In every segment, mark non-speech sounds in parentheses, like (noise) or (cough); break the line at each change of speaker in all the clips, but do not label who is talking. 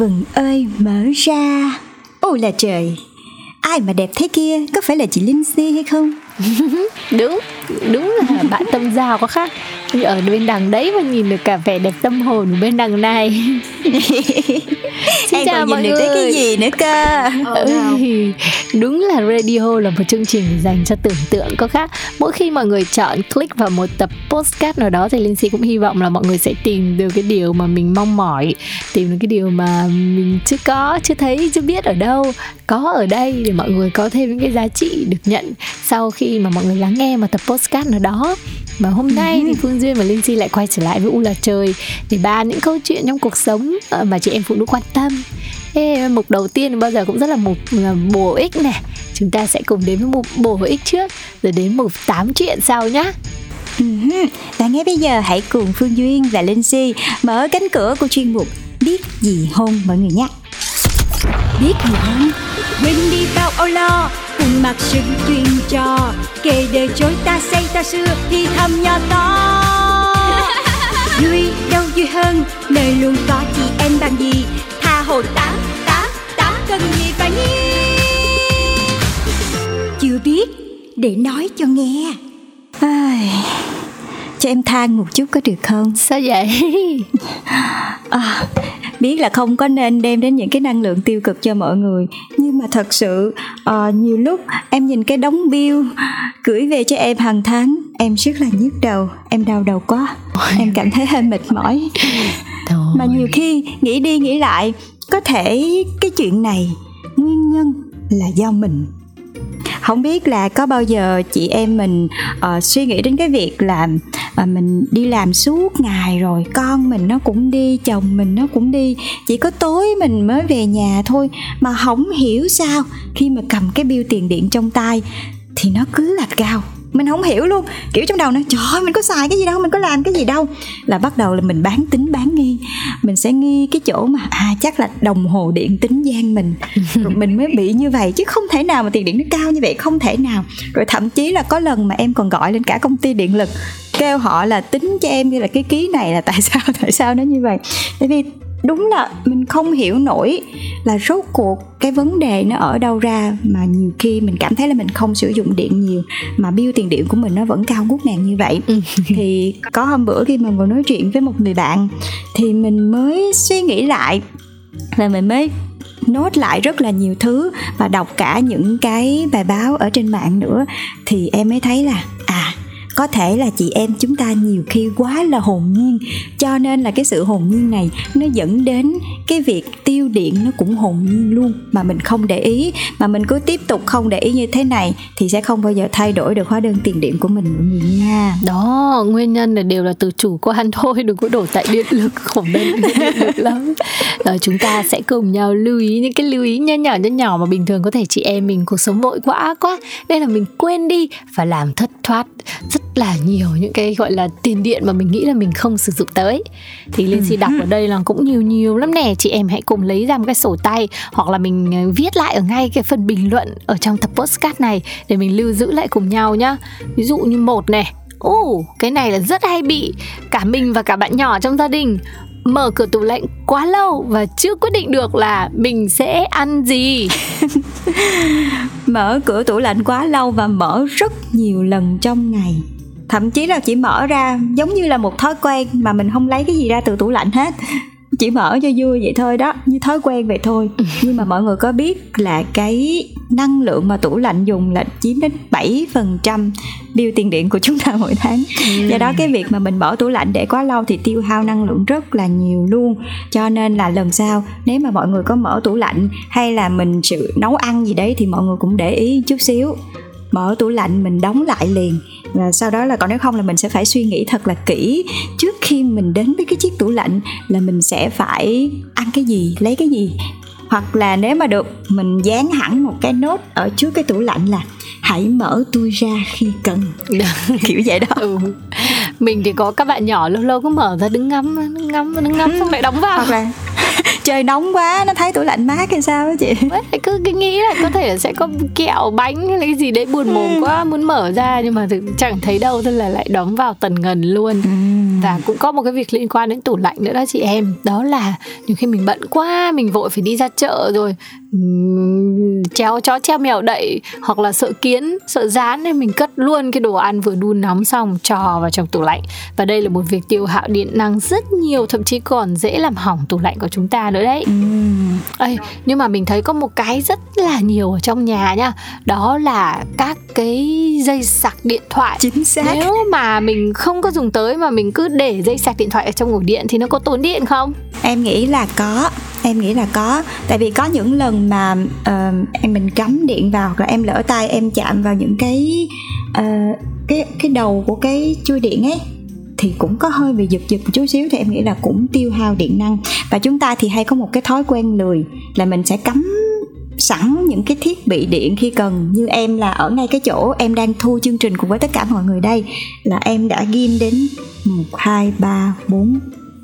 vừng ơi mở ra. Ôi là trời Ai mà đẹp thế kia, có phải là chị Linh Si hay không? (laughs)
đúng đúng là bạn tâm giao có khác. Như ở bên đằng đấy mà nhìn được cả vẻ đẹp tâm hồn của bên đằng này. (laughs)
Em
chào
còn
mọi
nhìn được tới
người.
cái gì nữa cơ?
Ơi, đúng là radio là một chương trình dành cho tưởng tượng. Có khác mỗi khi mọi người chọn click vào một tập postcard nào đó thì linh si cũng hy vọng là mọi người sẽ tìm được cái điều mà mình mong mỏi tìm được cái điều mà mình chưa có chưa thấy chưa biết ở đâu. Có ở đây để mọi người có thêm những cái giá trị được nhận sau khi mà mọi người lắng nghe một tập postcard nào đó và hôm nay thì Phương Duyên và Linh Si lại quay trở lại với U là trời để bàn những câu chuyện trong cuộc sống ờ, mà chị em phụ nữ quan tâm. Ê, mục đầu tiên bao giờ cũng rất là mục là bổ ích này. Chúng ta sẽ cùng đến với mục bổ ích trước Rồi đến mục tám chuyện sau nhá.
Ừm, Và ngay bây giờ hãy cùng Phương Duyên và Linh Si Mở cánh cửa của chuyên mục Biết gì hôn mọi người nhé. Biết gì hôn?
Quên đi bao âu lo cùng mặc sự chuyên trò kể đời chối ta xây ta xưa thì thầm nhỏ to. (laughs) Vui đâu vui hơn nơi luôn có chị em bằng gì. Tha hồ tám tám tám cần gì phải nghi chưa biết để nói cho nghe.
Ai, Cho em than một chút có được không?
Sao vậy? (laughs)
À, biết là không có nên đem đến những cái năng lượng tiêu cực cho mọi người nhưng mà thật sự ờ, nhiều lúc em nhìn cái đống bill gửi về cho em hàng tháng em rất là nhức đầu em đau đầu quá em cảm thấy hơi mệt mỏi
Thôi.
mà nhiều khi nghĩ đi nghĩ lại có thể cái chuyện này nguyên nhân là do mình không biết là có bao giờ chị em mình uh, suy nghĩ đến cái việc là uh, mình đi làm suốt ngày rồi con mình nó cũng đi chồng mình nó cũng đi. Chỉ có tối mình mới về nhà thôi mà không hiểu sao khi mà cầm cái bill tiền điện trong tay thì nó cứ là cao mình không hiểu luôn. Kiểu trong đầu nó trời ơi, mình có xài cái gì đâu mình có làm cái gì đâu. Là bắt đầu là mình bán tính bán nghi. Mình sẽ nghi cái chỗ mà à chắc là đồng hồ điện tính gian mình. (laughs) Rồi mình mới bị như vậy chứ không thể nào mà tiền điện nó cao như vậy không thể nào. Rồi thậm chí là có lần mà em còn gọi lên cả công ty điện lực kêu họ là tính cho em như là cái ký này là tại (laughs) sao tại sao nó như vậy. Tại vì đúng là mình không hiểu nổi là rốt cuộc cái vấn đề nó ở đâu ra mà nhiều khi mình cảm thấy là mình không sử dụng điện nhiều mà bill tiền điện của mình nó vẫn cao ngút ngàn như vậy. (laughs) Thì có hôm bữa khi mà ngồi nói chuyện với một người bạn thì mình mới suy nghĩ lại và mình mới nốt lại rất là nhiều thứ và đọc cả những cái bài báo ở trên mạng nữa thì em mới thấy là à có thể là chị em chúng ta nhiều khi quá là hồn nhiên cho nên là cái sự hồn nhiên này nó dẫn đến cái việc tiêu điện nó cũng hồn nhiên luôn. Mà mình không để ý mà mình cứ tiếp tục không để ý như thế này thì sẽ không bao giờ thay đổi được hóa đơn tiền điện của mình mọi người nha.
Đó, nguyên nhân là đều là từ chủ quan (laughs) thôi Đừng có đổ tại điện lực khổ bên điện lực lắm. Rồi chúng ta sẽ cùng nhau lưu ý những cái lưu ý nho nhỏ nho nhỏ Mà bình thường có thể chị em mình cuộc sống vội quá quá Nên là mình quên đi và làm thất thoát rất là nhiều những cái gọi là tiền điện mà mình nghĩ là mình không sử dụng tới. Thì linh si đọc ở đây là cũng nhiều nhiều lắm nè. Chị em hãy cùng lấy ra một cái sổ tay hoặc là mình ờ, viết lại ở ngay cái phần bình luận ở trong tập postcard này để mình lưu giữ lại cùng nhau nhá. Ví dụ như một này. Ồ, cái này là rất hay bị cả mình và cả bạn nhỏ trong gia đình. Mở cửa tủ lạnh quá lâu và chưa quyết định được là mình sẽ ăn gì. (laughs)
mở cửa tủ lạnh quá lâu và mở rất nhiều lần trong ngày thậm chí là chỉ mở ra giống như là một thói quen mà mình không lấy cái gì ra từ tủ lạnh hết. Chỉ mở cho vui vậy thôi đó như thói quen vậy thôi. (laughs) Nhưng mà mọi người có biết là cái năng lượng mà tủ lạnh dùng là chiếm đến 7% bill tiền điện của chúng ta mỗi tháng. Do đó cái việc mà mình mở tủ lạnh để quá lâu thì tiêu hao năng lượng rất là nhiều luôn. Cho nên là lần sau nếu mà mọi người có mở tủ lạnh hay là mình sự nấu ăn gì đấy thì mọi người cũng để ý chút xíu mở tủ lạnh mình đóng lại liền. Và sau đó là còn nếu không là mình sẽ phải suy nghĩ thật là kỹ. Trước khi mình đến với cái chiếc tủ lạnh là mình sẽ phải ăn cái gì lấy cái gì? Hoặc là nếu mà được mình dán hẳn một cái nốt ở trước cái tủ lạnh là hãy mở tôi ra khi cần. (laughs) Kiểu vậy đó.
Ừ. mình thì có các bạn nhỏ lâu lâu cứ mở ra đứng ngắm đứng ngắm đứng ngắm xong lại đóng vào.
Hoặc là trời nóng quá nó thấy tủ lạnh mát hay sao đó chị
cứ nghĩ là có thể là sẽ có kẹo bánh hay là cái gì đấy buồn mồm
Ừ.
quá muốn mở ra nhưng mà chẳng thấy đâu thế là lại đóng vào tần ngần luôn
Ừ.
và cũng có một cái việc liên quan đến tủ lạnh nữa đó chị em đó là nhiều khi mình bận quá mình vội phải đi ra chợ rồi treo chó treo mèo đậy hoặc là sợ kiến sợ rán nên mình cất luôn cái đồ ăn vừa đun nóng xong trò vào trong tủ lạnh và đây là một việc tiêu hao điện năng rất nhiều thậm chí còn dễ làm hỏng tủ lạnh của chúng ta nữa đấy.
Ừm,
Ê, nhưng mà mình thấy có một cái rất là nhiều ở trong nhà nha. Đó là các cái dây sạc điện thoại.
Chính xác.
Nếu mà mình không có dùng tới mà mình cứ để dây sạc điện thoại ở trong ổ điện thì nó có tốn điện không?
Em nghĩ là có. Em nghĩ là có. Tại vì có những lần mà em mình cắm điện vào rồi em lỡ tay em chạm vào những cái ờ, cái cái đầu của cái chui điện ấy thì cũng có hơi bị giật giật một chút xíu thì em nghĩ là cũng tiêu hao điện năng. Và chúng ta thì hay có một cái thói quen lười là mình sẽ cắm sẵn những cái thiết bị điện khi cần. Như em là ở ngay cái chỗ em đang thu chương trình cùng với tất cả mọi người đây là em đã ghim đến một hai ba bốn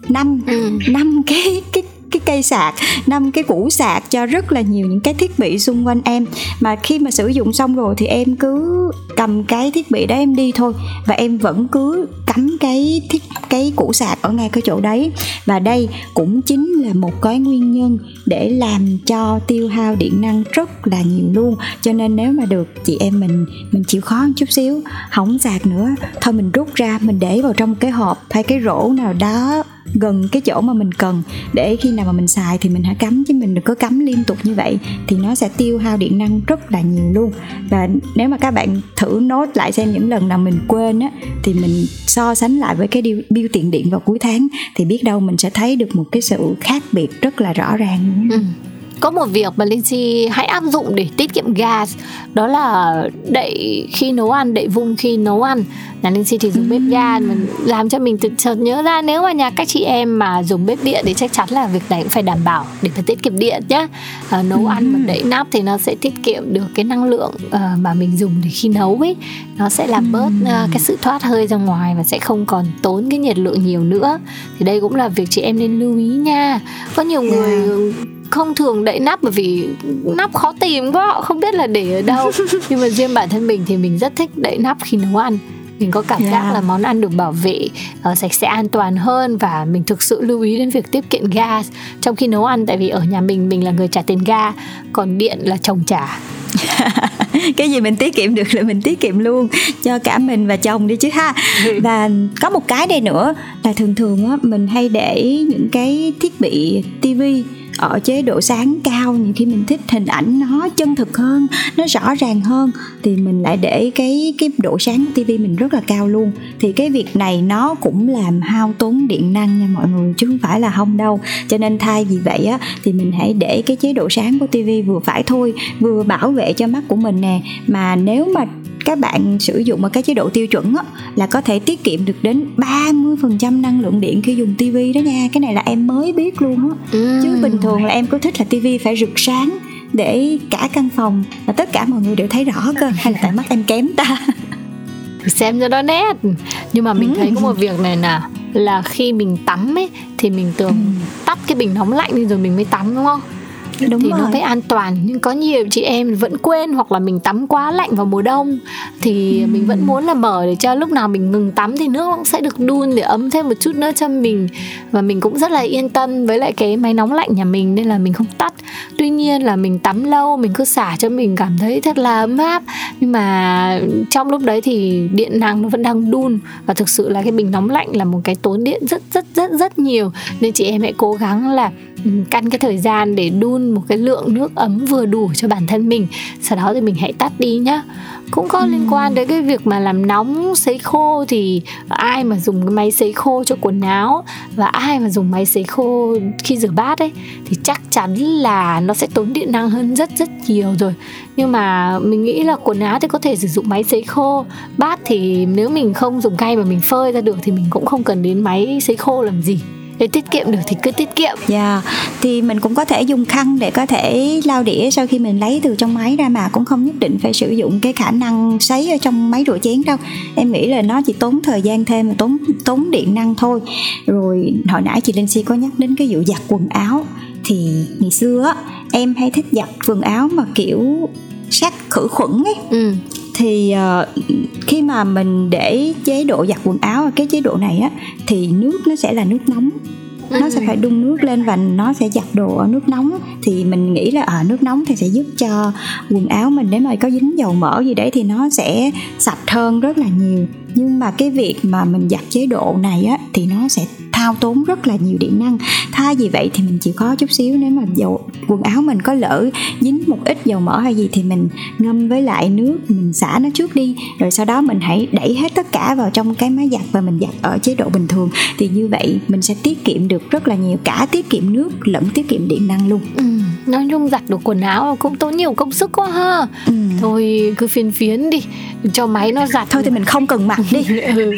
năm.
Ừ.
năm cái cái cái cây sạc, năm cái củ sạc cho rất là nhiều những cái thiết bị xung quanh em. Mà khi mà sử dụng xong rồi thì em cứ cầm cái thiết bị đó em đi thôi. Và em vẫn cứ cắm cái thiết, cái củ sạc ở ngay cái chỗ đấy. Và đây cũng chính là một cái nguyên nhân để làm cho tiêu hao điện năng rất là nhiều luôn. Cho nên nếu mà được, chị em mình mình chịu khó một chút xíu, không sạc nữa. Thôi mình rút ra, mình để vào trong cái hộp hay cái rổ nào đó gần cái chỗ mà mình cần. Để khi nào mà mình xài thì mình hãy cắm chứ mình đừng có cắm liên tục như vậy thì nó sẽ tiêu hao điện năng rất là nhiều luôn. Và nếu mà các bạn thử nốt lại xem những lần nào mình quên á thì mình so sánh lại với cái bill, bill tiền điện vào cuối tháng thì biết đâu mình sẽ thấy được một cái sự khác biệt rất là rõ ràng.
Ừ. Có một việc mà Linh Si hãy áp dụng để tiết kiệm gas Đó là đậy khi nấu ăn, đậy vung khi nấu ăn. Nhà Linh Si thì dùng bếp ga mà Làm cho mình tự chợt nhớ ra Nếu mà nhà các chị em mà dùng bếp điện Thì chắc chắn là việc này cũng phải đảm bảo Để phải tiết kiệm điện nhá. À, Nấu ăn mà đậy nắp thì nó sẽ tiết kiệm được Cái năng lượng à, mà mình dùng để khi nấu ấy. Nó sẽ làm bớt à, cái sự thoát hơi ra ngoài Và sẽ không còn tốn cái nhiệt lượng nhiều nữa. Thì đây cũng là việc chị em nên lưu ý nha. Có nhiều người không thường đậy nắp bởi vì nắp khó tìm quá họ không biết là để ở đâu. (laughs) Nhưng mà riêng bản thân mình thì mình rất thích đậy nắp khi nấu ăn. Mình có cảm giác
Yeah.
là món ăn được bảo vệ uh, sạch sẽ an toàn hơn và mình thực sự lưu ý đến việc tiết kiệm gas trong khi nấu ăn. Tại vì ở nhà mình mình là người trả tiền ga còn điện là chồng trả. (laughs)
Cái gì mình tiết kiệm được là mình tiết kiệm luôn cho cả mình và chồng đi chứ ha. Và có một cái đây nữa là thường thường á mình hay để những cái thiết bị tivi ở chế độ sáng cao, nhiều khi mình thích hình ảnh nó chân thực hơn, nó rõ ràng hơn, thì mình lại để cái cái độ sáng của tivi mình rất là cao luôn. Thì cái việc này nó cũng làm hao tốn điện năng nha mọi người, chứ không phải là không đâu. Cho nên thay vì vậy á, thì mình hãy để cái chế độ sáng của tivi vừa phải thôi, vừa bảo vệ cho mắt của mình nè. Mà nếu mà các bạn sử dụng một cái chế độ tiêu chuẩn á, là có thể tiết kiệm được đến 30% năng lượng điện khi dùng tivi đó nha. Cái này là em mới biết luôn á. Chứ bình thường là em cứ thích là tivi phải rực sáng để cả căn phòng và tất cả mọi người đều thấy rõ cơ. Hay là tại mắt em kém ta. (laughs)
Xem cho nó nét. Nhưng mà mình
Ừ.
thấy có một việc này nè là khi mình tắm ấy thì mình tưởng tắt cái bình nóng lạnh đi rồi mình mới tắm đúng không
đúng
thì
rồi.
nó mới an toàn. Nhưng có nhiều chị em vẫn quên hoặc là mình tắm quá lạnh vào mùa đông. Thì
Ừ.
mình vẫn muốn là mở để cho lúc nào mình ngừng tắm thì nước nó cũng sẽ được đun để ấm thêm một chút nữa cho mình. Và mình cũng rất là yên tâm với lại cái máy nóng lạnh nhà mình nên là mình không tắt. Tuy nhiên là mình tắm lâu mình cứ xả cho mình cảm thấy thật là ấm áp. Nhưng mà trong lúc đấy thì điện năng nó vẫn đang đun. Và thực sự là cái bình nóng lạnh là một cái tốn điện rất rất rất rất nhiều. Nên chị em hãy cố gắng là căn cái thời gian để đun một cái lượng nước ấm vừa đủ cho bản thân mình. Sau đó thì mình hãy tắt đi nhá. Cũng có liên quan đến cái việc mà làm nóng sấy khô thì ai mà dùng cái máy sấy khô cho quần áo và ai mà dùng máy sấy khô khi rửa bát ấy, thì chắc chắn là nó sẽ tốn điện năng hơn rất rất nhiều rồi. Nhưng mà mình nghĩ là quần áo thì có thể sử dụng máy sấy khô, bát thì nếu mình không dùng cây mà mình phơi ra được thì mình cũng không cần đến máy sấy khô làm gì để tiết kiệm được thì cứ tiết kiệm
Dạ, thì mình cũng có thể dùng khăn để có thể lau đĩa sau khi mình lấy từ trong máy ra mà cũng không nhất định phải sử dụng cái khả năng sấy ở trong máy rửa chén đâu. Em nghĩ là nó chỉ tốn thời gian thêm tốn tốn điện năng thôi. Rồi hồi nãy chị Linh Si có nhắc đến cái vụ giặt quần áo thì ngày xưa á em hay thích giặt quần áo mà kiểu sát khử khuẩn ấy
ừ
thì uh, khi mà mình để chế độ giặt quần áo ở cái chế độ này á thì nước nó sẽ là nước nóng. Nó sẽ phải đun nước lên và nó sẽ giặt đồ ở nước nóng thì mình nghĩ là ở à, nước nóng thì sẽ giúp cho quần áo mình nếu mà có dính dầu mỡ gì đấy thì nó sẽ sạch hơn rất là nhiều nhưng mà cái việc mà mình giặt chế độ này á thì nó sẽ hao tốn rất là nhiều điện năng. Thay vì vậy thì mình chịu khó chút xíu nếu mà dầu quần áo mình có lỡ dính một ít dầu mỡ hay gì thì mình ngâm với lại nước mình xả nó trước đi. Rồi sau đó mình hãy đẩy hết tất cả vào trong cái máy giặt và mình giặt ở chế độ bình thường. Thì như vậy mình sẽ tiết kiệm được rất là nhiều cả tiết kiệm nước lẫn tiết kiệm điện năng luôn.
Ừ, nói chung giặt được quần áo cũng tốn nhiều công sức quá ha. Ừ. thôi cứ phiền phiến đi cho máy nó giặt
thôi thì mình không cần mặc (laughs) đi.
Ừ.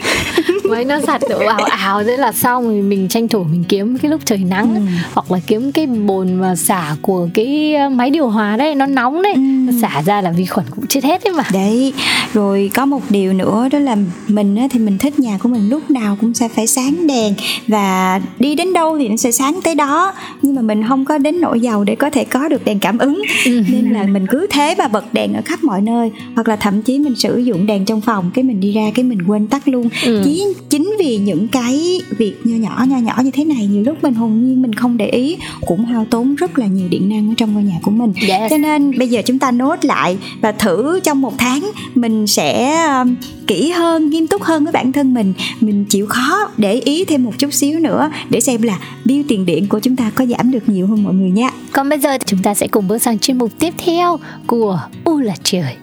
máy nó giặt ảo ảo thế là xong thì mình tranh thủ mình kiếm cái lúc trời nắng ừ. hoặc là kiếm cái bồn mà xả của cái ờ, máy điều hòa đấy nó nóng đấy. Ừ. nó xả ra là vi khuẩn cũng chết hết đấy mà.
Đấy. Rồi có một điều nữa đó là mình á, thì mình thích nhà của mình lúc nào cũng sẽ phải sáng đèn. Và đi đến đâu thì nó sẽ sáng tới đó. Nhưng mà mình không có đến nỗi giàu để có thể có được đèn cảm ứng. Ừ. nên là mình cứ thế mà bật đèn ở khắp mọi nơi. Hoặc là thậm chí mình sử dụng đèn trong phòng cái mình đi ra cái mình quên tắt luôn. Ừ. chỉ chính vì những cái việc nho nhỏ nho nhỏ như thế này nhiều lúc mình hồn nhiên mình không để ý cũng hao tốn rất là nhiều điện năng ở trong ngôi nhà của mình. Yes. cho nên bây giờ chúng ta nốt lại và thử trong một tháng mình sẽ um, kỹ hơn nghiêm túc hơn với bản thân mình. Mình chịu khó để ý thêm một chút xíu nữa để xem là bill tiền điện của chúng ta có giảm được nhiều hơn mọi người nha.
Còn bây giờ chúng ta sẽ cùng bước sang chuyên mục tiếp theo của u là trời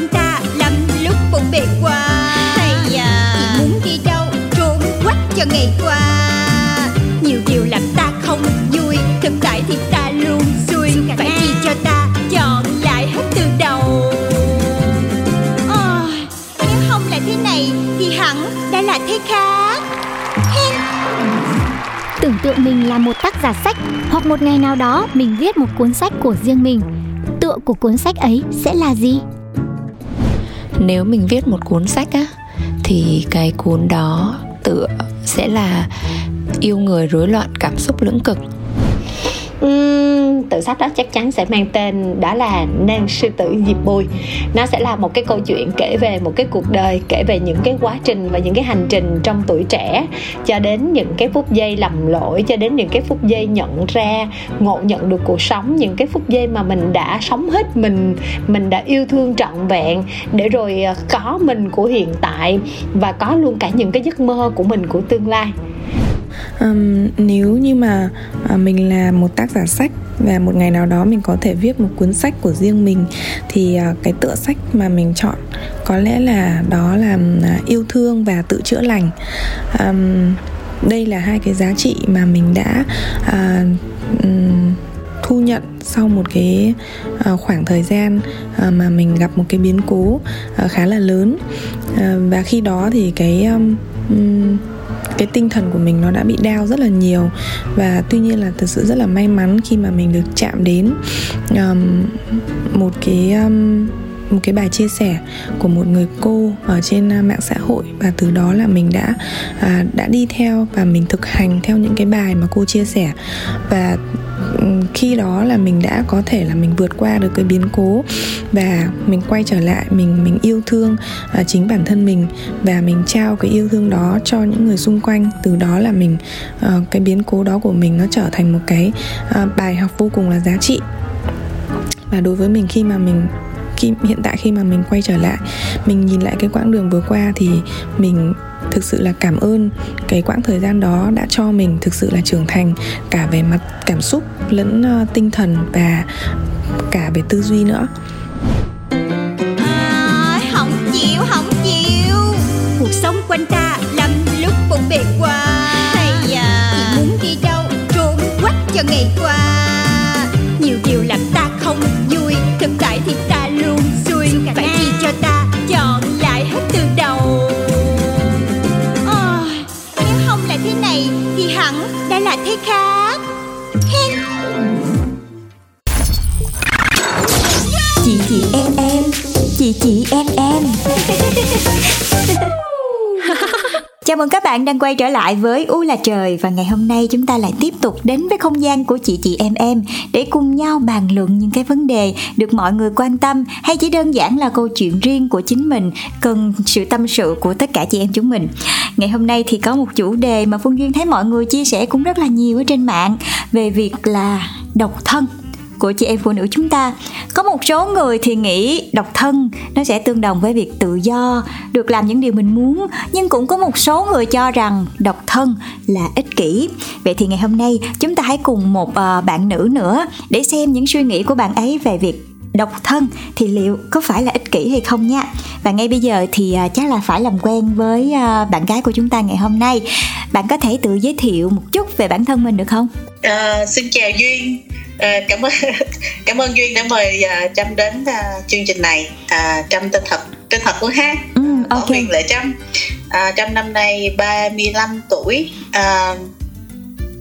quanh ta lắm lúc bộn bề quá hay à chỉ muốn đi đâu trốn quách cho ngày qua. Nhiều điều làm ta không vui thực tại thì ta luôn xui. Phải chi cho ta chọn lại hết từ đầu. À, nếu không là thế này thì hẳn đã là thế khác.
Tưởng tượng mình là một tác giả sách hoặc một ngày nào đó mình viết một cuốn sách của riêng mình tựa của cuốn sách ấy sẽ là gì
nếu mình viết một cuốn sách á thì cái cuốn đó tựa sẽ là yêu người rối loạn cảm xúc lưỡng cực.
Uhm, tự sách đó chắc chắn sẽ mang tên đó là nàng sư tử diệp bùi nó sẽ là một cái câu chuyện kể về một cái cuộc đời, kể về những cái quá trình và những cái hành trình trong tuổi trẻ, cho đến những cái phút giây lầm lỗi, cho đến những cái phút giây nhận ra, ngộ nhận được cuộc sống, những cái phút giây mà mình đã sống hết mình mình đã yêu thương trọn vẹn, để rồi ờ, có mình của hiện tại và có luôn cả những cái giấc mơ của mình của tương lai
um, nếu như mà uh, mình là một tác giả sách và một ngày nào đó mình có thể viết một cuốn sách của riêng mình thì uh, cái tựa sách mà mình chọn có lẽ là đó là uh, yêu thương và tự chữa lành. Um, đây là hai cái giá trị mà mình đã uh, um, thu nhận sau một cái uh, khoảng thời gian uh, mà mình gặp một cái biến cố uh, khá là lớn. Uh, và khi đó thì cái um, um, cái tinh thần của mình nó đã bị đau rất là nhiều. Và tuy nhiên là thật sự rất là may mắn khi mà mình được chạm đến um, một cái um, một cái bài chia sẻ của một người cô ở trên à, mạng xã hội và từ đó là mình đã à, đã đi theo và mình thực hành theo những cái bài mà cô chia sẻ. Và khi đó là mình đã có thể là mình vượt qua được cái biến cố và mình quay trở lại mình mình yêu thương uh, chính bản thân mình và mình trao cái yêu thương đó cho những người xung quanh. Từ đó là mình uh, cái biến cố đó của mình nó trở thành một cái uh, bài học vô cùng là giá trị. Và đối với mình khi mà mình khi hiện tại khi mà mình quay trở lại mình nhìn lại cái quãng đường vừa qua thì mình thực sự là cảm ơn cái quãng thời gian đó đã cho mình thực sự là trưởng thành cả về mặt cảm xúc lẫn uh, tinh thần và cả về tư duy nữa.
À, không chịu không chịu. Cuộc sống quanh ta lắm lúc bộn bề quá hay à. chỉ muốn đi đâu trốn quách cho ngày qua. Nhiều điều làm ta không vui thực tại thì là thế khác.
Chị chị em em. Chị chị em em (laughs) Chào mừng các bạn đang quay trở lại với U là trời và ngày hôm nay chúng ta lại tiếp tục đến với không gian của chị chị em em để cùng nhau bàn luận những cái vấn đề được mọi người quan tâm hay chỉ đơn giản là câu chuyện riêng của chính mình, cần sự tâm sự của tất cả chị em chúng mình. Ngày hôm nay thì có một chủ đề mà Phương Duyên thấy mọi người chia sẻ cũng rất là nhiều ở trên mạng về việc là độc thân của chị em phụ nữ chúng ta. Có một số người thì nghĩ độc thân nó sẽ tương đồng với việc tự do được làm những điều mình muốn nhưng cũng có một số người cho rằng độc thân là ích kỷ. Vậy thì ngày hôm nay chúng ta hãy cùng một ờ, bạn nữ nữa để xem những suy nghĩ của bạn ấy về việc độc thân thì liệu có phải là ích kỷ hay không nha. Và ngay bây giờ thì ờ, chắc là phải làm quen với ờ, bạn gái của chúng ta ngày hôm nay. Bạn có thể tự giới thiệu một chút về bản thân mình được không?
À, xin chào Duyên à, cảm ơn (laughs) cảm ơn Duyên đã mời à, Trâm đến à, chương trình này. À, Trâm tên thật tên thật của hát.
Ừ, ok.
Nguyễn Lệ Trâm. À, Trâm năm nay 35 tuổi. À,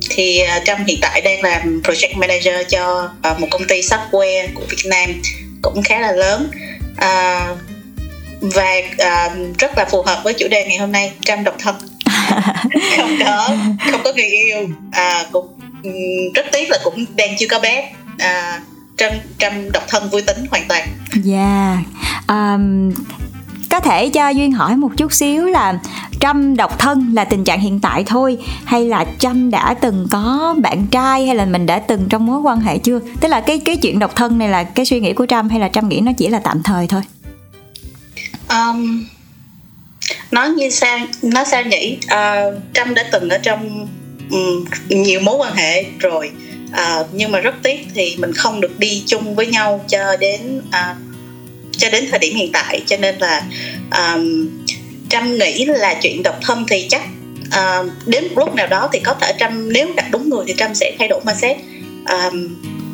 thì à, Trâm hiện tại đang làm project manager cho à, một công ty software của Việt Nam cũng khá là lớn. À, và à, rất là phù hợp với chủ đề ngày hôm nay. Trâm độc thân. (laughs) Không có không có người yêu. À, cũng rất tiếc là cũng đang chưa có bé. À, trâm trâm độc thân vui tính hoàn toàn.
Dạ. Um, Có thể cho Duyên hỏi một chút xíu là Trâm độc thân là tình trạng hiện tại thôi Hay là Trâm đã từng có bạn trai Hay là mình đã từng trong mối quan hệ chưa? Tức là cái cái chuyện độc thân này là cái suy nghĩ của Trâm Hay là Trâm nghĩ nó chỉ là tạm thời thôi?
Um, nói như sao nói sao nhỉ? À, trâm đã từng ở trong nhiều mối quan hệ rồi. À, nhưng mà rất tiếc thì mình không được đi chung với nhau cho đến à, cho đến thời điểm hiện tại. Cho nên là um, trâm nghĩ là chuyện độc thân thì chắc à, đến một lúc nào đó thì có thể trâm nếu gặp đúng người thì trâm sẽ thay đổi mindset. À,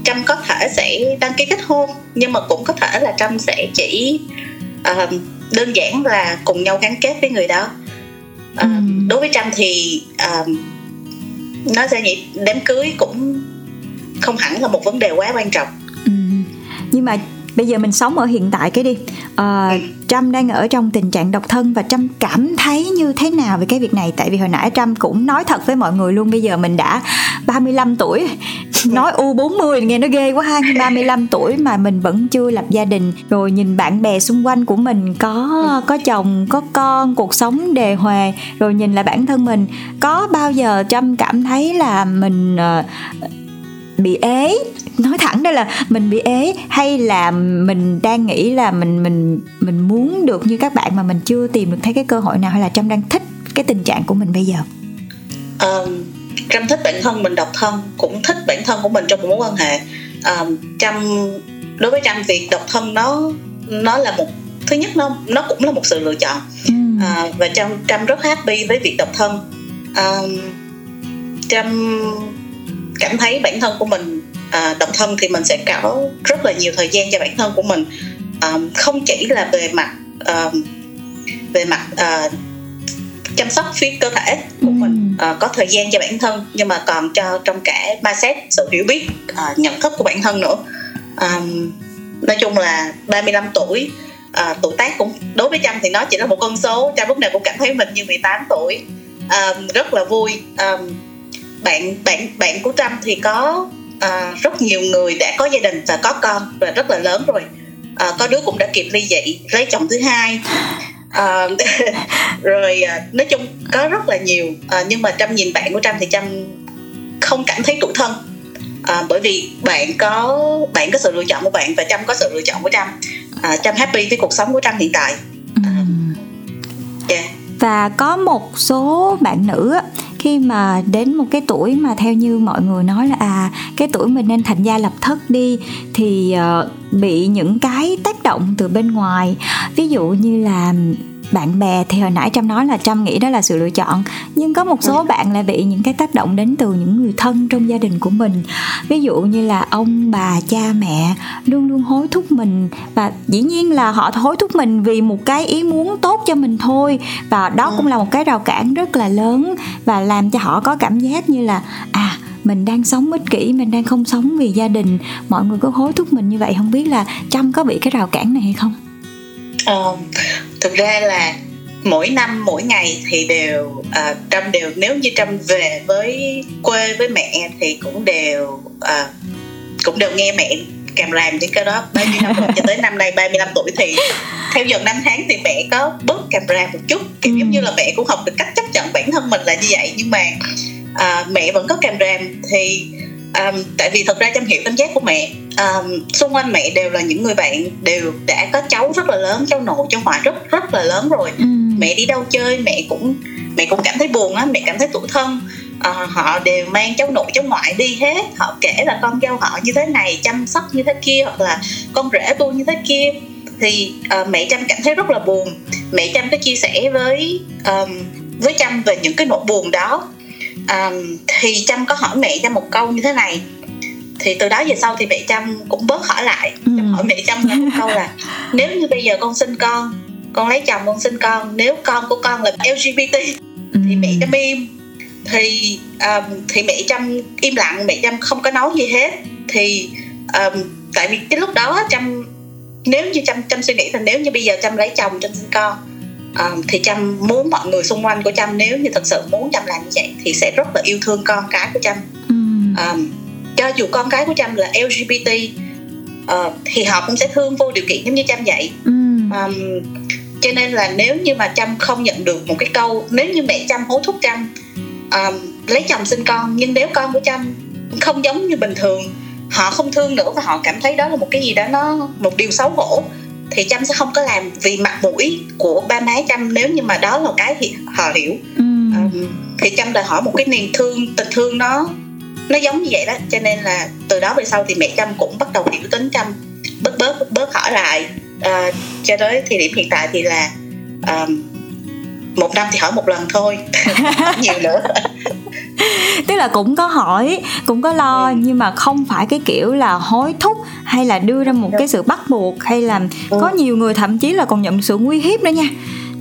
trâm có thể sẽ đăng ký kết hôn nhưng mà cũng có thể là trâm sẽ chỉ à, đơn giản là cùng nhau gắn kết với người đó.
Ừ.
đối với trâm thì à, nói sẽ nhỉ đám cưới cũng không hẳn là một vấn đề quá quan trọng
ừ. Nhưng mà bây giờ mình sống ở hiện tại cái đi. Ờ,
Ừ.
Trâm đang ở trong tình trạng độc thân và Trâm cảm thấy như thế nào về cái việc này? Tại vì hồi nãy Trâm cũng nói thật với mọi người luôn Bây giờ mình đã 35 tuổi. (laughs) Nói U40 nghe nó ghê quá ha Nhưng 35 tuổi mà mình vẫn chưa lập gia đình. Rồi nhìn bạn bè xung quanh của mình Có có chồng, có con, cuộc sống đề hòa. Rồi nhìn lại bản thân mình Có bao giờ Trâm cảm thấy là mình ờ, bị ế nói thẳng đây là mình bị ế hay là mình đang nghĩ là mình mình mình muốn được như các bạn mà mình chưa tìm được thấy cái cơ hội nào hay là trâm đang thích cái tình trạng của mình bây giờ?
Um, trâm thích bản thân mình độc thân cũng thích bản thân của mình trong một mối quan hệ. Um, trâm đối với trâm việc độc thân nó nó là một thứ nhất nó nó cũng là một sự lựa chọn. À, và trâm trâm rất happy với việc độc thân. Um, trâm cảm thấy bản thân của mình à, độc thân thì mình sẽ có rất là nhiều thời gian cho bản thân của mình. Um, không chỉ là về mặt um, về mặt à, chăm sóc phía cơ thể của mình
Ừm.
à, có thời gian cho bản thân nhưng mà còn cho trong cả mindset sự hiểu biết à, nhận thức của bản thân nữa. À, nói chung là 35 tuổi à, tuổi tác cũng đối với Trâm thì nó chỉ là một con số Trâm lúc nào cũng cảm thấy mình như 18 tuổi. À, rất là vui. À, bạn bạn bạn của Trâm thì có à, rất nhiều người đã có gia đình và có con và rất là lớn rồi. À, có đứa cũng đã kịp ly dị lấy chồng thứ hai. À, (laughs) rồi à, nói chung có rất là nhiều. À, nhưng mà trâm nhìn bạn của trâm thì trâm không cảm thấy tủi thân. À, bởi vì bạn có bạn có sự lựa chọn của bạn và trâm có sự lựa chọn của trâm. Uh, trâm happy với cuộc sống của trâm hiện tại.
Ừm.
yeah.
và có một số bạn nữ khi mà đến một cái tuổi mà theo như mọi người nói là à cái tuổi mình nên thành gia lập thất đi thì uh, bị những cái tác động từ bên ngoài. Ví dụ như là bạn bè thì hồi nãy trâm nói là trâm nghĩ đó là sự lựa chọn nhưng có một số bạn lại bị những cái tác động đến từ những người thân trong gia đình của mình. Ví dụ như là ông bà cha mẹ luôn luôn hối thúc mình và dĩ nhiên là họ hối thúc mình vì một cái ý muốn tốt cho mình thôi. Và đó cũng là một cái rào cản rất là lớn và làm cho họ có cảm giác như là à mình đang sống ích kỷ mình đang không sống vì gia đình. Mọi người có hối thúc mình như vậy không biết là trâm có bị cái rào cản này hay không?
Ờ, thực ra là mỗi năm mỗi ngày thì đều uh, trâm đều nếu như trâm về với quê với mẹ thì cũng đều uh, cũng đều nghe mẹ kèm làm những cái đó. Bao nhiêu năm rồi cho tới năm nay 35 tuổi thì theo dần năm tháng thì mẹ có bớt kèm ra một chút. Kiểu giống như là mẹ cũng học được cách chấp nhận bản thân mình là như vậy. Nhưng mà à, mẹ vẫn có kèm ràm thì um, tại vì thật ra trong hiểu cảm giác của mẹ um, xung quanh mẹ đều là những người bạn đều đã có cháu rất là lớn cháu nội cháu ngoại rất rất là lớn rồi. Mẹ đi đâu chơi mẹ cũng mẹ cũng cảm thấy buồn á mẹ cảm thấy tủi thân. À, họ đều mang cháu nội cháu ngoại đi hết. Họ kể là con dâu họ như thế này chăm sóc như thế kia hoặc là con rể tôi như thế kia. Thì uh, mẹ trâm cảm thấy rất là buồn. Mẹ trâm có chia sẻ với um, với trâm về những cái nỗi buồn đó um, thì trâm có hỏi mẹ trâm một câu như thế này. Thì từ đó về sau thì mẹ trâm cũng bớt hỏi lại. Trâm hỏi mẹ trâm là một câu là nếu như bây giờ con sinh con con lấy chồng con sinh con nếu con của con là lgbt thì mẹ trâm im. Thì um, thì mẹ trâm im lặng mẹ trâm không có nói gì hết. Thì um, tại vì cái lúc đó trâm nếu như trâm trâm suy nghĩ là nếu như bây giờ trâm lấy chồng trâm sinh con um, thì trâm muốn mọi người xung quanh của trâm nếu như thật sự muốn trâm làm như vậy thì sẽ rất là yêu thương con cái của trâm. Um, cho dù con cái của trâm là lgbt uh, thì họ cũng sẽ thương vô điều kiện giống như trâm vậy. Um, cho nên là nếu như mà trâm không nhận được một cái câu nếu như mẹ trâm hối thúc trâm um, lấy chồng sinh con nhưng nếu con của trâm không giống như bình thường họ không thương nữa và họ cảm thấy đó là một cái gì đó nó một điều xấu hổ thì trâm sẽ không có làm vì mặt mũi của ba má trâm nếu như mà đó là cái thì họ hiểu. Um, thì trâm đòi hỏi một cái niềm thương tình thương nó nó giống như vậy đó. Cho nên là từ đó về sau thì mẹ trâm cũng bắt đầu hiểu tính trâm bớt bớt bớt, bớt hỏi lại. À, cho tới thời điểm hiện tại thì là um, một năm thì hỏi một lần thôi (laughs) nhiều nữa (laughs) (laughs)
tức là cũng có hỏi cũng có lo ừ. nhưng mà không phải cái kiểu là hối thúc hay là đưa ra một cái sự bắt buộc hay là ừ. có nhiều người thậm chí là còn nhận sự nguy hiếp nữa nha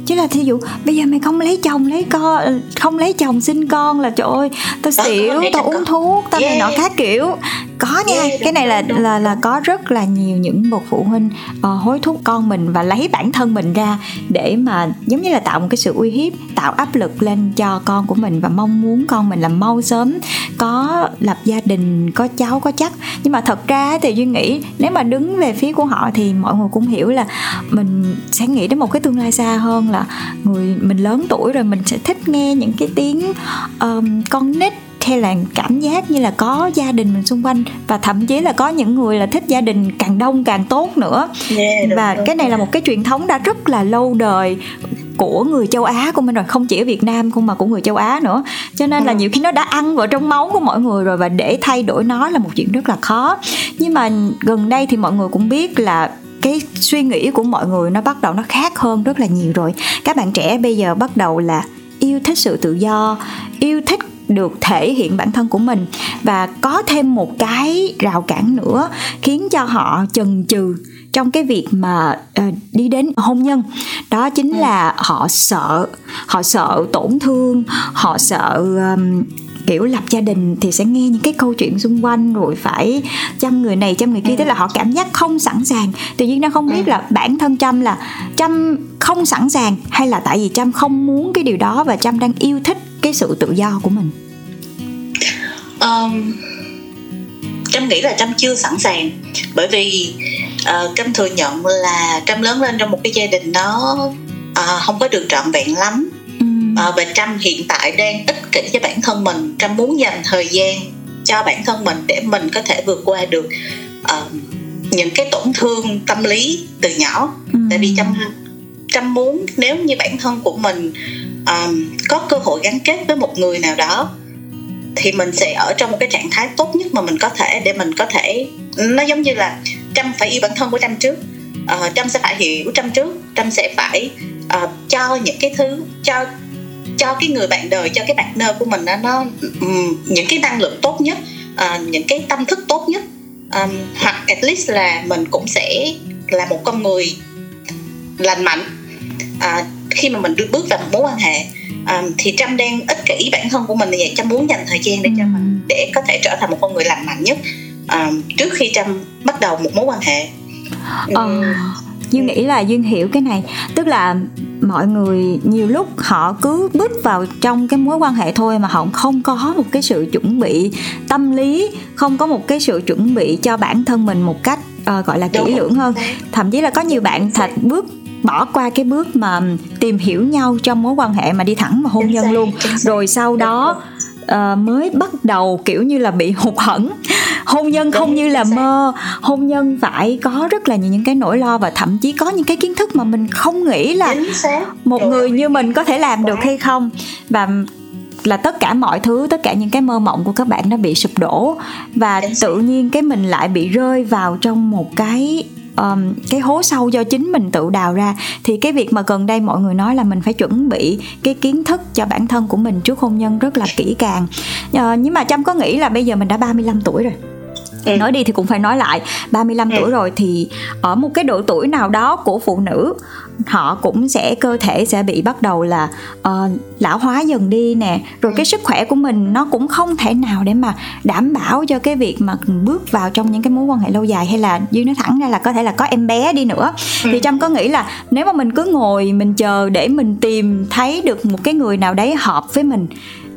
chứ là thí dụ bây giờ mày không lấy chồng lấy con không lấy chồng sinh con là trời ơi tao xỉu tao uống thuốc tao yeah. này nọ khác kiểu. Có nha yeah, cái này là là là có rất là nhiều những bậc phụ huynh uh, hối thúc con mình và lấy bản thân mình ra để mà giống như là tạo một cái sự uy hiếp tạo áp lực lên cho con của mình và mong muốn con mình là mau sớm có lập gia đình có cháu có chắc. Nhưng mà thật ra thì duy nghĩ nếu mà đứng về phía của họ thì mọi người cũng hiểu là mình sẽ nghĩ đến một cái tương lai xa hơn là người mình lớn tuổi rồi mình sẽ thích nghe những cái tiếng um, con nít hay là cảm giác như là có gia đình mình xung quanh và thậm chí là có những người là thích gia đình càng đông càng tốt nữa yeah, và đúng, cái này đúng. là một cái truyền thống đã rất là lâu đời của người châu Á của mình rồi không chỉ ở Việt Nam không mà của người châu Á nữa cho nên là ừ. nhiều khi nó đã ăn vào trong máu của mọi người rồi và để thay đổi nó là một chuyện rất là khó nhưng mà gần đây thì mọi người cũng biết là cái suy nghĩ của mọi người nó bắt đầu nó khác hơn rất là nhiều rồi các bạn trẻ bây giờ bắt đầu là yêu thích sự tự do yêu thích được thể hiện bản thân của mình và có thêm một cái rào cản nữa khiến cho họ chần chừ trong cái việc mà uh, đi đến hôn nhân đó chính ừ. là họ sợ họ sợ tổn thương họ sợ um, kiểu lập gia đình thì sẽ nghe những cái câu chuyện xung quanh rồi phải chăm người này chăm người kia. Ừ. tức là họ cảm giác không sẵn sàng. Tự nhiên nó không biết ừ. là bản thân trâm là trâm không sẵn sàng hay là tại vì trâm không muốn cái điều đó và trâm đang yêu thích cái sự tự do của mình?
Um, trâm nghĩ là trâm chưa sẵn sàng. Bởi vì uh, trâm thừa nhận là trâm lớn lên trong một cái gia đình nó uh, không có được trọn vẹn lắm uh, và trâm hiện tại đang ích kỷ cho bản thân mình. Trâm muốn dành thời gian cho bản thân mình để mình có thể vượt qua được uh, những cái tổn thương tâm lý từ nhỏ.
Ừ.
tại vì trâm trâm muốn nếu như bản thân của mình um, có cơ hội gắn kết với một người nào đó thì mình sẽ ở trong một cái trạng thái tốt nhất mà mình có thể để mình có thể nó giống như là trâm phải yêu bản thân của trâm trước. Uh, trâm sẽ phải hiểu trâm trước. Trâm sẽ phải uh, cho những cái thứ cho cho cái người bạn đời cho cái partner của mình đó, nó um, những cái năng lượng tốt nhất uh, những cái tâm thức tốt nhất. Um, hoặc at least là mình cũng sẽ là một con người lành mạnh. À, khi mà mình bước vào một mối quan hệ à, thì trâm đang ích kỷ bản thân của mình thì vậy trâm muốn dành thời gian để cho mình để có thể trở thành một con người lành mạnh nhất à, trước khi trâm bắt đầu một mối quan hệ.
Ờ, duyên nghĩ là duyên hiểu cái này. Tức là mọi người nhiều lúc họ cứ bước vào trong cái mối quan hệ thôi mà họ không có một cái sự chuẩn bị tâm lý không có một cái sự chuẩn bị cho bản thân mình một cách ờ, gọi là kỹ lưỡng hơn. Thậm chí là có nhiều bạn thật bước bỏ qua cái bước mà tìm hiểu nhau trong mối quan hệ mà đi thẳng vào hôn nhân luôn. rồi sau đó ờ, mới bắt đầu kiểu như là bị hụt hẫng. Hôn nhân không
Đúng,
như là mơ. Hôn nhân phải có rất là nhiều những cái nỗi lo và thậm chí có những cái kiến thức mà mình không nghĩ là một người như mình có thể làm được hay không. Và là tất cả mọi thứ tất cả những cái mơ mộng của các bạn nó bị sụp đổ. Và tự nhiên cái mình lại bị rơi vào trong một cái um, cái hố sâu do chính mình tự đào ra thì cái việc mà gần đây mọi người nói là mình phải chuẩn bị cái kiến thức cho bản thân của mình trước hôn nhân rất là kỹ càng Ờ, nhưng mà trâm có nghĩ là bây giờ mình đã 35 tuổi rồi
Ừ.
nói đi thì cũng phải nói lại 35
Ừ.
tuổi rồi thì ở một cái độ tuổi nào đó của phụ nữ họ cũng sẽ cơ thể sẽ bị bắt đầu là ờ, lão hóa dần đi nè rồi
Ừ.
cái sức khỏe của mình nó cũng không thể nào để mà đảm bảo cho cái việc mà bước vào trong những cái mối quan hệ lâu dài hay là như nói thẳng ra là có thể là có em bé đi nữa
Ừ.
thì trâm có nghĩ là nếu mà mình cứ ngồi mình chờ để mình tìm thấy được một cái người nào đấy hợp với mình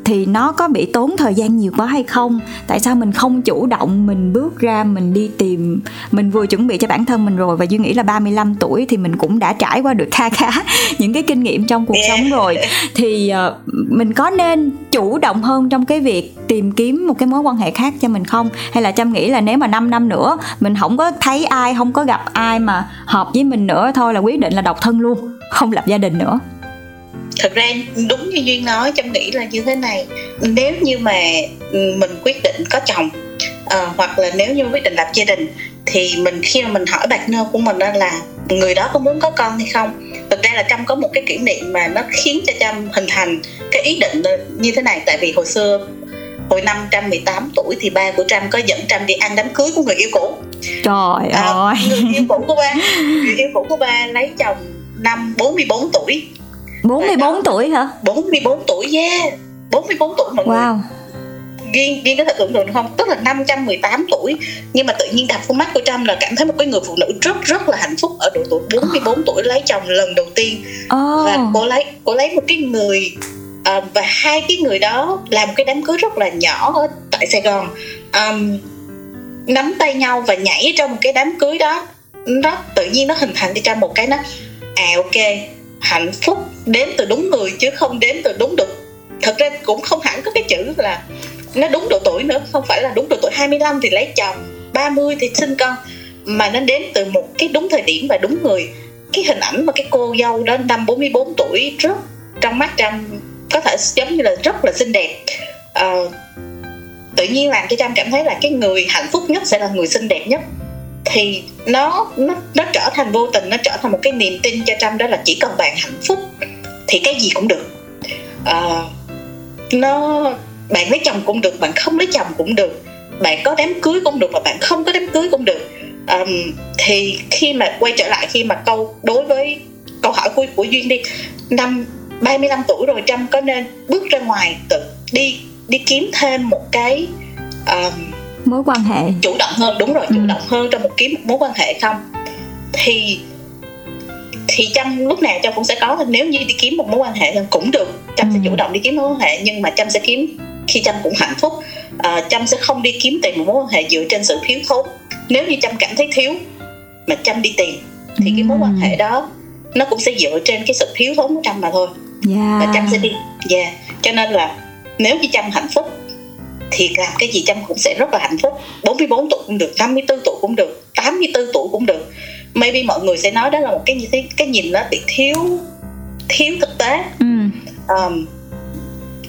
thì nó có bị tốn thời gian nhiều quá hay không? Tại sao mình không chủ động mình bước ra mình đi tìm mình vừa chuẩn bị cho bản thân mình rồi và duy nghĩ là 35 tuổi thì mình cũng đã trải qua được kha khá (laughs) những cái kinh nghiệm trong cuộc sống rồi. Thì ờ, mình có nên chủ động hơn trong cái việc tìm kiếm một cái mối quan hệ khác cho mình không? Hay là trâm nghĩ là nếu mà 5 năm nữa mình không có thấy ai không có gặp ai mà hợp với mình nữa thôi là quyết định là độc thân luôn không lập gia đình nữa
thực ra đúng như duyên nói trâm nghĩ là như thế này. Nếu như mà ừ, mình quyết định có chồng ờ, hoặc là nếu như quyết định lập gia đình thì mình khi mà mình hỏi partner của mình là người đó có muốn có con hay không? Thực ra là trâm có một cái kỷ niệm mà nó khiến cho trâm hình thành cái ý định như thế này. Tại vì hồi xưa hồi năm Trâm 18 tuổi thì ba của Trâm có dẫn Trâm đi ăn đám cưới của người yêu cũ.
Trời
À,
ơi.
người yêu cũ của ba (laughs) người yêu cũ của ba lấy chồng năm 44 tuổi
44 tuổi hả?
44 tuổi yeah 44 tuổi mọi người.
Wow.
Duyên, Duyên có thể tưởng tượng không? Tức là 518 tuổi. Nhưng mà tự nhiên đập vào mắt của Trâm là cảm thấy một cái người phụ nữ rất rất là hạnh phúc ở độ tuổi 44 tuổi lấy chồng lần đầu tiên.
Oh.
và cô lấy cô lấy một cái người à, và hai cái người đó làm cái đám cưới rất là nhỏ ở tại Sài Gòn. Um, nắm tay nhau và nhảy trong một cái đám cưới đó. Nó tự nhiên nó hình thành cho Trâm một cái nó à ok hạnh phúc đến từ đúng người chứ không đến từ đúng được. Thật ra cũng không hẳn có cái chữ là nó đúng độ tuổi nữa không phải là đúng độ tuổi. 25 thì lấy chồng 30 thì sinh con mà nó đến từ một cái đúng thời điểm và đúng người. Cái hình ảnh mà cái cô dâu đó năm 44 tuổi rất trong mắt Trâm có thể giống như là rất là xinh đẹp. Ờ, tự nhiên làm cho Trâm cảm thấy là cái người hạnh phúc nhất sẽ là người xinh đẹp nhất thì nó nó nó trở thành vô tình nó trở thành một cái niềm tin cho Trâm đó là chỉ cần bạn hạnh phúc thì cái gì cũng được. À, nó bạn lấy chồng cũng được bạn không lấy chồng cũng được bạn có đám cưới cũng được và bạn không có đám cưới cũng được. Ờm, thì khi mà quay trở lại khi mà câu đối với câu hỏi của, của duyên đi năm 35 tuổi rồi trâm có nên bước ra ngoài tự đi đi kiếm thêm một cái um,
mối quan hệ
chủ động hơn đúng rồi
Ừ.
chủ động hơn trong một kiếm một mối quan hệ không thì thì trâm lúc nào trâm cũng sẽ có nếu như đi kiếm một mối quan hệ thì cũng được sẽ
Ừ.
chủ động đi kiếm mối quan hệ nhưng mà trâm sẽ kiếm khi trâm cũng hạnh phúc à, trâm sẽ không đi kiếm tìm một mối quan hệ dựa trên sự thiếu thốn nếu như trâm cảm thấy thiếu mà trâm đi tìm thì cái mối quan hệ đó nó cũng sẽ dựa trên cái sự thiếu thốn của trâm mà thôi và
yeah.
trâm sẽ đi yeah. cho nên là nếu như trâm hạnh phúc thì làm cái gì trâm cũng sẽ rất là hạnh phúc. 44 tuổi cũng được 54 tuổi cũng được 84 tuổi cũng được. Maybe mọi người sẽ nói đó là một cái thế cái nhìn nó bị thiếu thiếu thực tế.
Ừ.
um,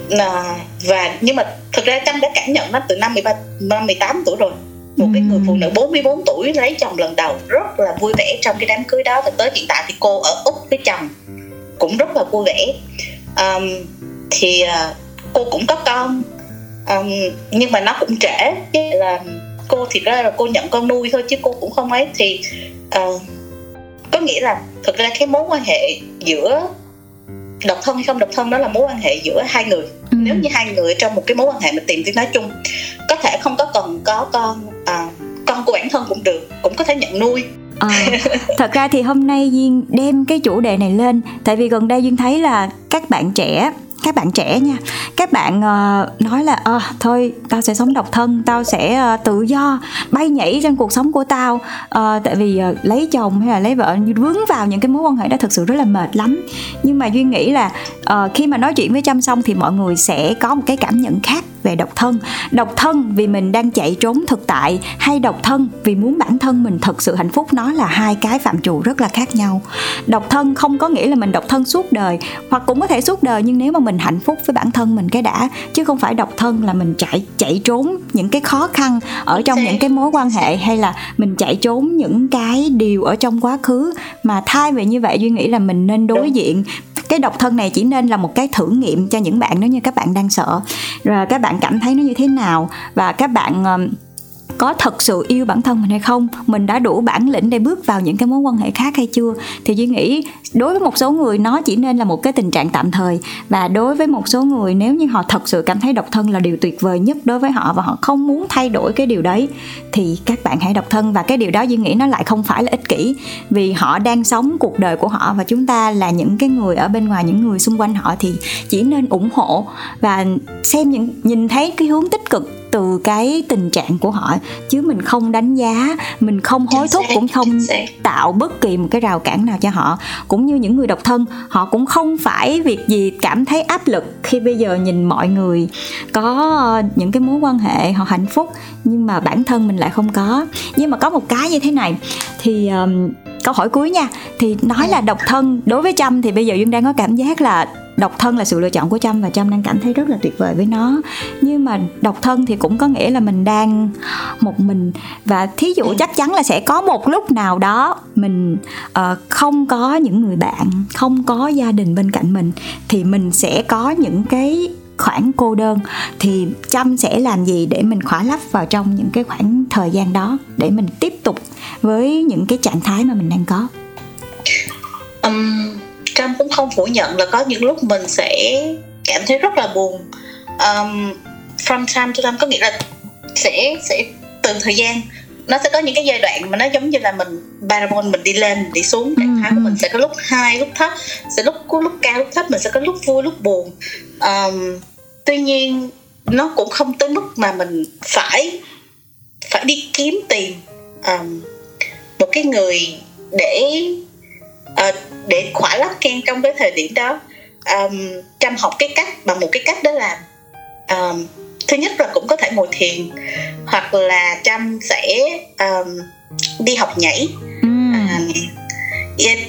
là, và nhưng mà thực ra Trâm đã cảm nhận nó từ năm 13 năm 18 tuổi rồi. Một cái người phụ nữ 44 tuổi lấy chồng lần đầu rất là vui vẻ trong cái đám cưới đó. Và tới hiện tại thì cô ở úc với chồng cũng rất là vui vẻ. Um, thì uh, cô cũng có con um, nhưng mà nó cũng trễ. Chứ là cô thì ra là cô nhận con nuôi thôi chứ cô cũng không ấy. Thì uh, có nghĩa là thực ra cái mối quan hệ giữa độc thân hay không độc thân đó là mối quan hệ giữa hai người. Ừ. nếu như hai người trong một cái mối quan hệ mà tìm tiếng nói chung có thể không có cần có con à, con của bản thân cũng được cũng có thể nhận nuôi.
À, (laughs) thật ra thì hôm nay duyên đem cái chủ đề này lên. Tại vì gần đây duyên thấy là các bạn trẻ các bạn trẻ nha. Các bạn uh, nói là à, thôi tao sẽ sống độc thân tao sẽ uh, tự do bay nhảy trên cuộc sống của tao. Uh, tại vì uh, lấy chồng hay là lấy vợ vướng vào những cái mối quan hệ đó thực sự rất là mệt lắm. Nhưng mà duyên nghĩ là uh, khi mà nói chuyện với chăm xong thì mọi người sẽ có một cái cảm nhận khác về độc thân. Độc thân vì mình đang chạy trốn thực tại hay độc thân vì muốn bản thân mình thật sự hạnh phúc? Nó là hai cái phạm trù rất là khác nhau. Độc thân không có nghĩa là mình độc thân suốt đời hoặc cũng có thể suốt đời nhưng nếu mà mình hạnh phúc với bản thân mình cái đã chứ không phải độc thân là mình chạy chạy trốn những cái khó khăn ở trong những cái mối quan hệ hay là mình chạy trốn những cái điều ở trong quá khứ. Mà thay vì như vậy duy nghĩ là mình nên đối diện cái độc thân này chỉ nên là một cái thử nghiệm cho những bạn nếu như các bạn đang sợ. Rồi các bạn cảm thấy nó như thế nào? Và các bạn có thật sự yêu bản thân mình hay không, mình đã đủ bản lĩnh để bước vào những cái mối quan hệ khác hay chưa? Thì duy nghĩ đối với một số người, nó chỉ nên là một cái tình trạng tạm thời. Và đối với một số người, nếu như họ thật sự cảm thấy độc thân là điều tuyệt vời nhất đối với họ và họ không muốn thay đổi cái điều đấy, thì các bạn hãy độc thân. Và cái điều đó duy nghĩ nó lại không phải là ích kỷ, vì họ đang sống cuộc đời của họ và chúng ta là những cái người ở bên ngoài, những người xung quanh họ thì chỉ nên ủng hộ và xem những, nhìn thấy cái hướng tích cực từ cái tình trạng của họ. Chứ mình không đánh giá mình không hối thúc cũng không tạo bất kỳ một cái rào cản nào cho họ. Cũng như những người độc thân họ cũng không phải việc gì cảm thấy áp lực khi bây giờ nhìn mọi người có những cái mối quan hệ họ hạnh phúc nhưng mà bản thân mình lại không có. Nhưng mà có một cái như thế này thì um, câu hỏi cuối nha. Thì nói là độc thân đối với trâm thì bây giờ duyên đang có cảm giác là độc thân là sự lựa chọn của trâm và trâm đang cảm thấy rất là tuyệt vời với nó. Nhưng mà độc thân thì cũng có nghĩa là mình đang một mình. Và thí dụ chắc chắn là sẽ có một lúc nào đó mình uh, không có những người bạn không có gia đình bên cạnh mình thì mình sẽ có những cái khoảng cô đơn thì trâm sẽ làm gì để mình khỏa lấp vào trong những cái khoảng thời gian đó để mình tiếp tục với những cái trạng thái mà mình đang có?
Um, trâm cũng không phủ nhận là có những lúc mình sẽ cảm thấy rất là buồn. Um, from time to time có nghĩa là sẽ sẽ từng thời gian nó sẽ có những cái giai đoạn mà nó giống như là mình parabol mình đi lên mình đi xuống trạng thái của mình sẽ có lúc hai lúc thấp sẽ lúc có lúc cao lúc thấp mình sẽ có lúc vui lúc buồn. Um, tuy nhiên nó cũng không tới mức mà mình phải phải đi kiếm tìm um, một cái người để uh, để khỏa lấp khen trong cái thời điểm đó. Um, chăm học cái cách bằng một cái cách đó là um, thứ nhất là cũng có thể ngồi thiền hoặc là trâm sẽ um, đi học nhảy. Mm. um,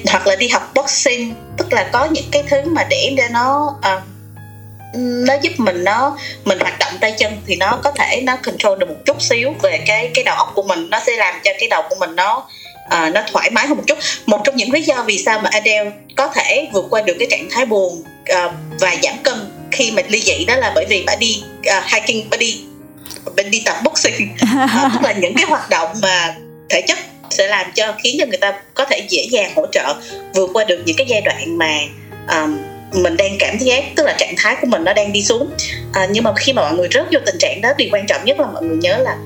hoặc là đi học boxing. Tức là có những cái thứ mà để cho nó um, nó giúp mình nó mình hoạt động tay chân thì nó có thể nó control được một chút xíu về cái cái đầu óc của mình. Nó sẽ làm cho cái đầu của mình nó uh, nó thoải mái hơn một chút. Một trong những lý do vì sao mà Adele có thể vượt qua được cái trạng thái buồn uh, và giảm cân khi mà ly dị đó là bởi vì bà đi uh, hiking bà đi bà đi tập boxing. Uh, (laughs) tức là những cái hoạt động mà thể chất sẽ làm cho khiến cho người ta có thể dễ dàng hỗ trợ vượt qua được những cái giai đoạn mà um, mình đang cảm giác tức là trạng thái của mình nó đang đi xuống. À, nhưng mà khi mà mọi người rớt vô tình trạng đó điều quan trọng nhất là mọi người nhớ là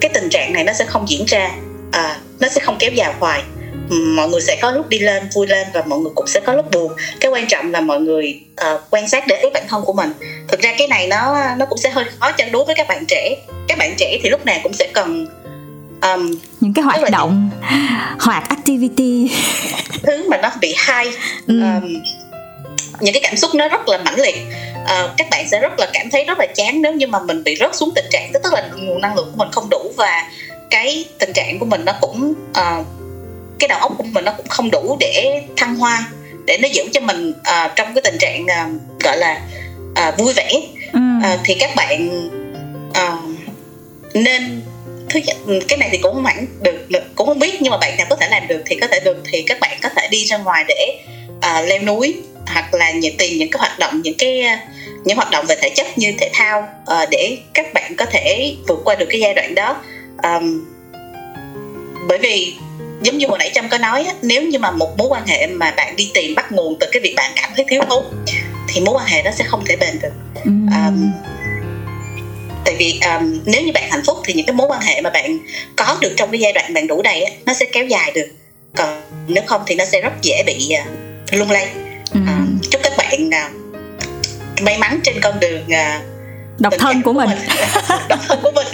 cái tình trạng này nó sẽ không diễn ra à, nó sẽ không kéo dài hoài mọi người sẽ có lúc đi lên vui lên và mọi người cũng sẽ có lúc buồn. Cái quan trọng là mọi người uh, quan sát để ý bản thân của mình. Thực ra cái này nó nó cũng sẽ hơi khó cho đối với các bạn trẻ. Các bạn trẻ thì lúc nào cũng sẽ cần
um, những cái hoạt động hoạt activity. (laughs)
Thứ mà nó bị hay ừ. um, những cái cảm xúc nó rất là mãnh liệt. Uh, các bạn sẽ rất là cảm thấy rất là chán nếu như mà mình bị rớt xuống tình trạng tức là nguồn năng lượng của mình không đủ và cái tình trạng của mình nó cũng uh, cái đầu óc của mình nó cũng không đủ để thăng hoa để nó giữ cho mình uh, trong cái tình trạng uh, gọi là uh, vui vẻ. Uh, thì các bạn uh, nên thứ nhất cái này thì cũng không hẳn được cũng không biết nhưng mà bạn nào có thể làm được thì có thể được thì các bạn có thể đi ra ngoài để uh, leo núi hoặc là những tìm những cái hoạt động những cái những hoạt động về thể chất như thể thao uh, để các bạn có thể vượt qua được cái giai đoạn đó. Um, bởi vì giống như hồi nãy trâm có nói nếu như mà một mối quan hệ mà bạn đi tìm bắt nguồn từ cái việc bạn cảm thấy thiếu thốn thì mối quan hệ đó sẽ không thể bền được. Um, tại vì um, nếu như bạn hạnh phúc thì những cái mối quan hệ mà bạn có được trong cái giai đoạn bạn đủ đầy nó sẽ kéo dài được. Còn nếu không thì nó sẽ rất dễ bị uh, lung lay. Uh, chúc các bạn uh, may mắn trên con đường uh,
độc thân của, của mình,
độc thân của mình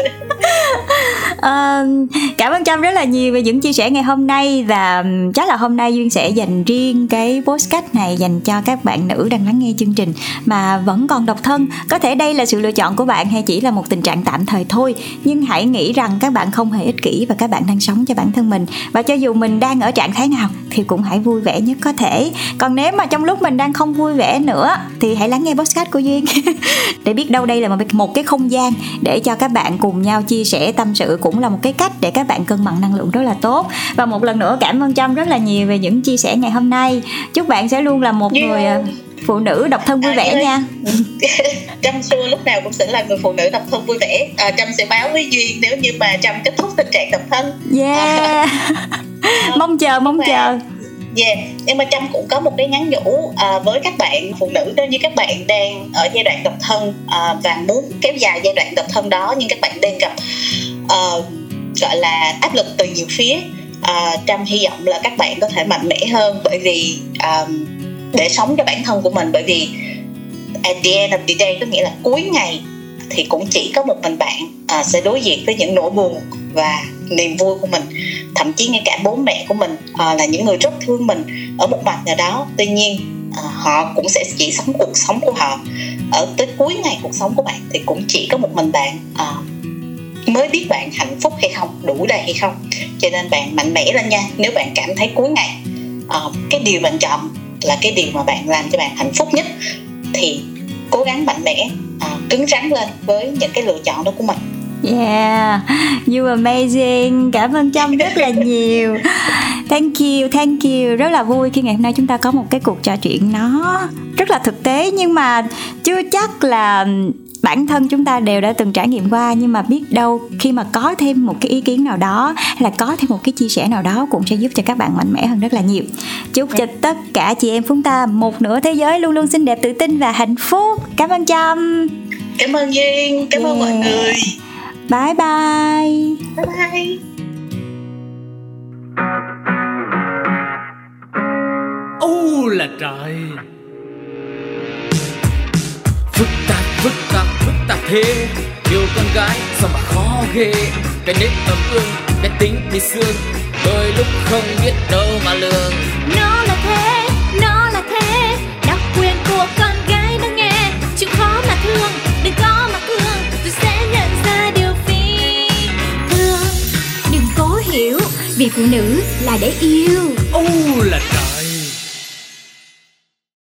uh, cảm ơn trâm rất là nhiều về những chia sẻ ngày hôm nay và chắc là hôm nay duyên sẽ dành riêng cái postcard này dành cho các bạn nữ đang lắng nghe chương trình mà vẫn còn độc thân. Có thể đây là sự lựa chọn của bạn hay chỉ là một tình trạng tạm thời thôi nhưng hãy nghĩ rằng các bạn không hề ích kỷ và các bạn đang sống cho bản thân mình. Và cho dù mình đang ở trạng thái nào thì cũng hãy vui vẻ nhất có thể. Còn nếu mà trong lúc mình đang không vui vẻ nữa thì hãy lắng nghe podcast của duyên. (laughs) Để biết đâu đây là một một cái không gian để cho các bạn cùng nhau chia sẻ tâm sự cũng là một cái cách để các bạn cân bằng năng lượng rất là tốt. Và một lần nữa cảm ơn trâm rất là nhiều về những chia sẻ ngày hôm nay. Chúc bạn sẽ luôn là một yeah. người à, phụ nữ độc thân vui à, vẻ nha. (laughs)
Trâm xưa lúc nào cũng sẽ là người phụ nữ độc thân vui vẻ. À, trâm sẽ báo với duyên nếu như mà trâm kết thúc tình trạng độc thân.
Yeah. (laughs) Mong chờ mong chờ
yeah. Nhưng mà trâm cũng có một cái nhắn nhủ uh, với các bạn phụ nữ nếu như các bạn đang ở giai đoạn độc thân uh, và muốn kéo dài giai đoạn độc thân đó nhưng các bạn đang gặp uh, gọi là áp lực từ nhiều phía. Uh, trâm hy vọng là các bạn có thể mạnh mẽ hơn bởi vì um, để sống cho bản thân của mình bởi vì at the end of the day có nghĩa là cuối ngày thì cũng chỉ có một mình bạn uh, sẽ đối diện với những nỗi buồn và niềm vui của mình thậm chí ngay cả bố mẹ của mình à, là những người rất thương mình ở một mặt nào đó. Tuy nhiên à, họ cũng sẽ chỉ sống cuộc sống của họ. Ở tới cuối ngày cuộc sống của bạn thì cũng chỉ có một mình bạn à, mới biết bạn hạnh phúc hay không đủ đầy hay không. Cho nên bạn mạnh mẽ lên nha. Nếu bạn cảm thấy cuối ngày à, cái điều bạn chọn là cái điều mà bạn làm cho bạn hạnh phúc nhất thì cố gắng mạnh mẽ à, cứng rắn lên với những cái lựa chọn đó của mình.
Yeah, you amazing. Cảm ơn Trâm rất là nhiều. Thank you, thank you. Rất là vui khi ngày hôm nay chúng ta có một cái cuộc trò chuyện nó rất là thực tế nhưng mà chưa chắc là bản thân chúng ta đều đã từng trải nghiệm qua nhưng mà biết đâu khi mà có thêm một cái ý kiến nào đó hay là có thêm một cái chia sẻ nào đó cũng sẽ giúp cho các bạn mạnh mẽ hơn rất là nhiều chúc cho tất cả chị em chúng ta một nửa thế giới luôn luôn xinh đẹp tự tin và hạnh phúc cảm ơn trâm
cảm ơn duyên cảm yeah. ơn mọi người
Bye bye.
Bye bye.
Ô là trời. Phức tạp, phức tạp, phức tạp thế. Yêu con gái sao mà khó ghê. Cái nết ấm ương, cái tính bị xương Đôi lúc không biết đâu mà lường.
Nó phụ nữ là để yêu.
Ô là